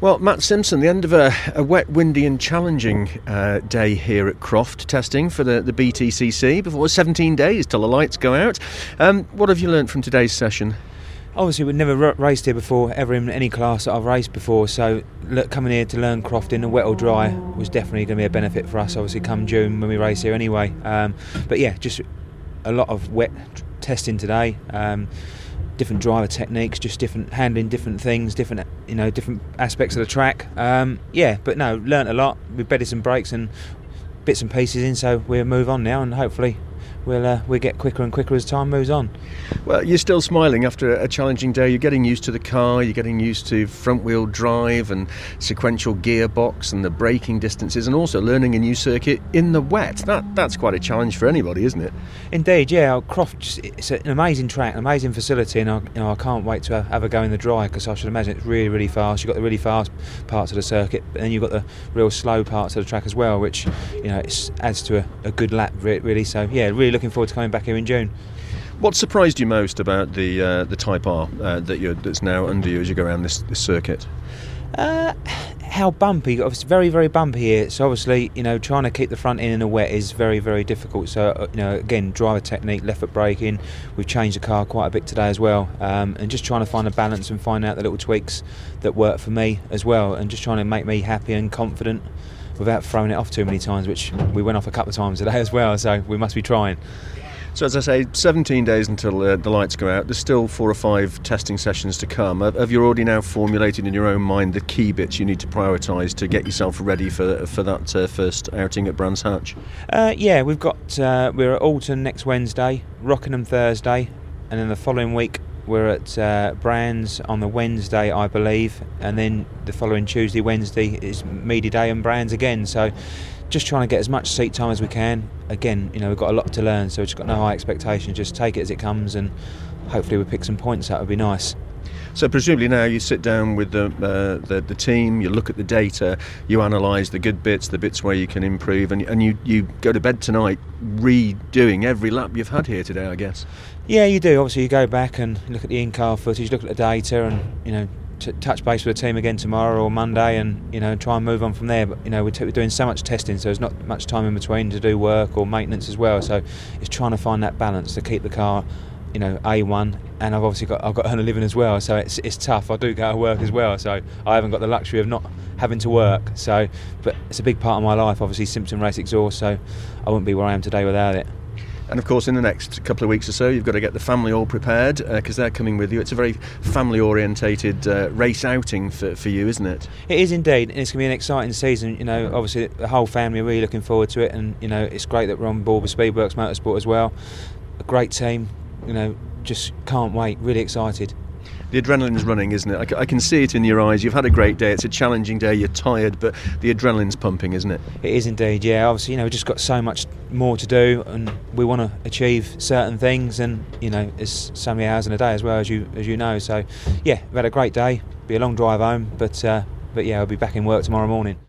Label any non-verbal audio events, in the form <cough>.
Well, Matt Simpson, the end of a, a wet, windy, and challenging uh, day here at Croft testing for the, the BTCC before 17 days till the lights go out. Um, what have you learnt from today's session? Obviously, we've never raced here before, ever in any class that I've raced before. So, look, coming here to learn Croft in a wet or dry was definitely going to be a benefit for us. Obviously, come June when we race here anyway. Um, but yeah, just a lot of wet testing today. Um, different driver techniques, just different handling different things, different you know different aspects of the track. Um, yeah, but no, learnt a lot. We've bedded some brakes and bits and pieces in, so we'll move on now and hopefully we'll uh, we'll get quicker and quicker as time moves on. Well, you're still smiling after a challenging day. You're getting used to the car. You're getting used to front wheel drive and sequential gearbox and the braking distances, and also learning a new circuit in the wet. That that's quite a challenge for anybody, isn't it? Indeed, yeah. Croft, it's an amazing track, an amazing facility, and I, you know, I can't wait to have a go in the dry because I should imagine it's really, really fast. You've got the really fast parts of the circuit, and then you've got the real slow parts of the track as well, which you know it adds to a, a good lap, really. So yeah, really looking forward to coming back here in June. What surprised you most about the uh, the Type R uh, that that's now under you as you go around this, this circuit? Uh, how bumpy. It's very, very bumpy here. So obviously, you know, trying to keep the front end in a wet is very, very difficult. So uh, you know, again, driver technique, left foot braking. We've changed the car quite a bit today as well, um, and just trying to find a balance and find out the little tweaks that work for me as well, and just trying to make me happy and confident without throwing it off too many times, which we went off a couple of times today <laughs> as well. So we must be trying. So, as I say, 17 days until uh, the lights go out. There's still four or five testing sessions to come. Have you already now formulated in your own mind the key bits you need to prioritise to get yourself ready for for that uh, first outing at Brands Hatch? Uh, yeah, we've got uh, we're at Oulton next Wednesday, Rockingham Thursday, and then the following week we're at uh, Brands on the Wednesday, I believe, and then the following Tuesday, Wednesday is Media Day and Brands again. So just trying to get as much seat time as we can. Again, you know, we've got a lot to learn, so we've just got no high expectations. Just take it as it comes, and hopefully we pick some points. That would be nice. So presumably now you sit down with the, uh, the, the team, you look at the data, you analyse the good bits, the bits where you can improve, and and you you go to bed tonight redoing every lap you've had here today, I guess. Yeah, you do. Obviously, you go back and look at the in-car footage, look at the data, and you know touch base with the team again tomorrow or Monday, and you know try and move on from there. But you know we're, t- we're, doing so much testing, so there's not much time in between to do work or maintenance as well. So it's trying to find that balance to keep the car, you know, a one. And I've obviously got I've got to earn a living as well, so it's it's tough. I do go to work as well, so I haven't got the luxury of not having to work. So, but it's a big part of my life. Obviously, Simpson Race Exhaust, so I wouldn't be where I am today without it. And of course, in the next couple of weeks or so, you've got to get the family all prepared because uh, they're coming with you. It's a very family orientated uh, race outing for, for you, isn't it? It is indeed. And it's going to be an exciting season. You know, obviously, the whole family are really looking forward to it. And, you know, it's great that we're on board with Speedworks Motorsport as well. A great team. You know, just can't wait. Really excited the adrenaline's running, isn't it? I, I, can see it in your eyes. You've had a great day. It's a challenging day. You're tired, but the adrenaline's pumping, isn't it? It is indeed. Yeah. Obviously, you know, we've just got so much more to do, and we want to achieve certain things, and you know, it's so many hours in a day as well as you as you know. So, yeah, we've had a great day. Be a long drive home, but uh, but yeah, I'll be back in work tomorrow morning.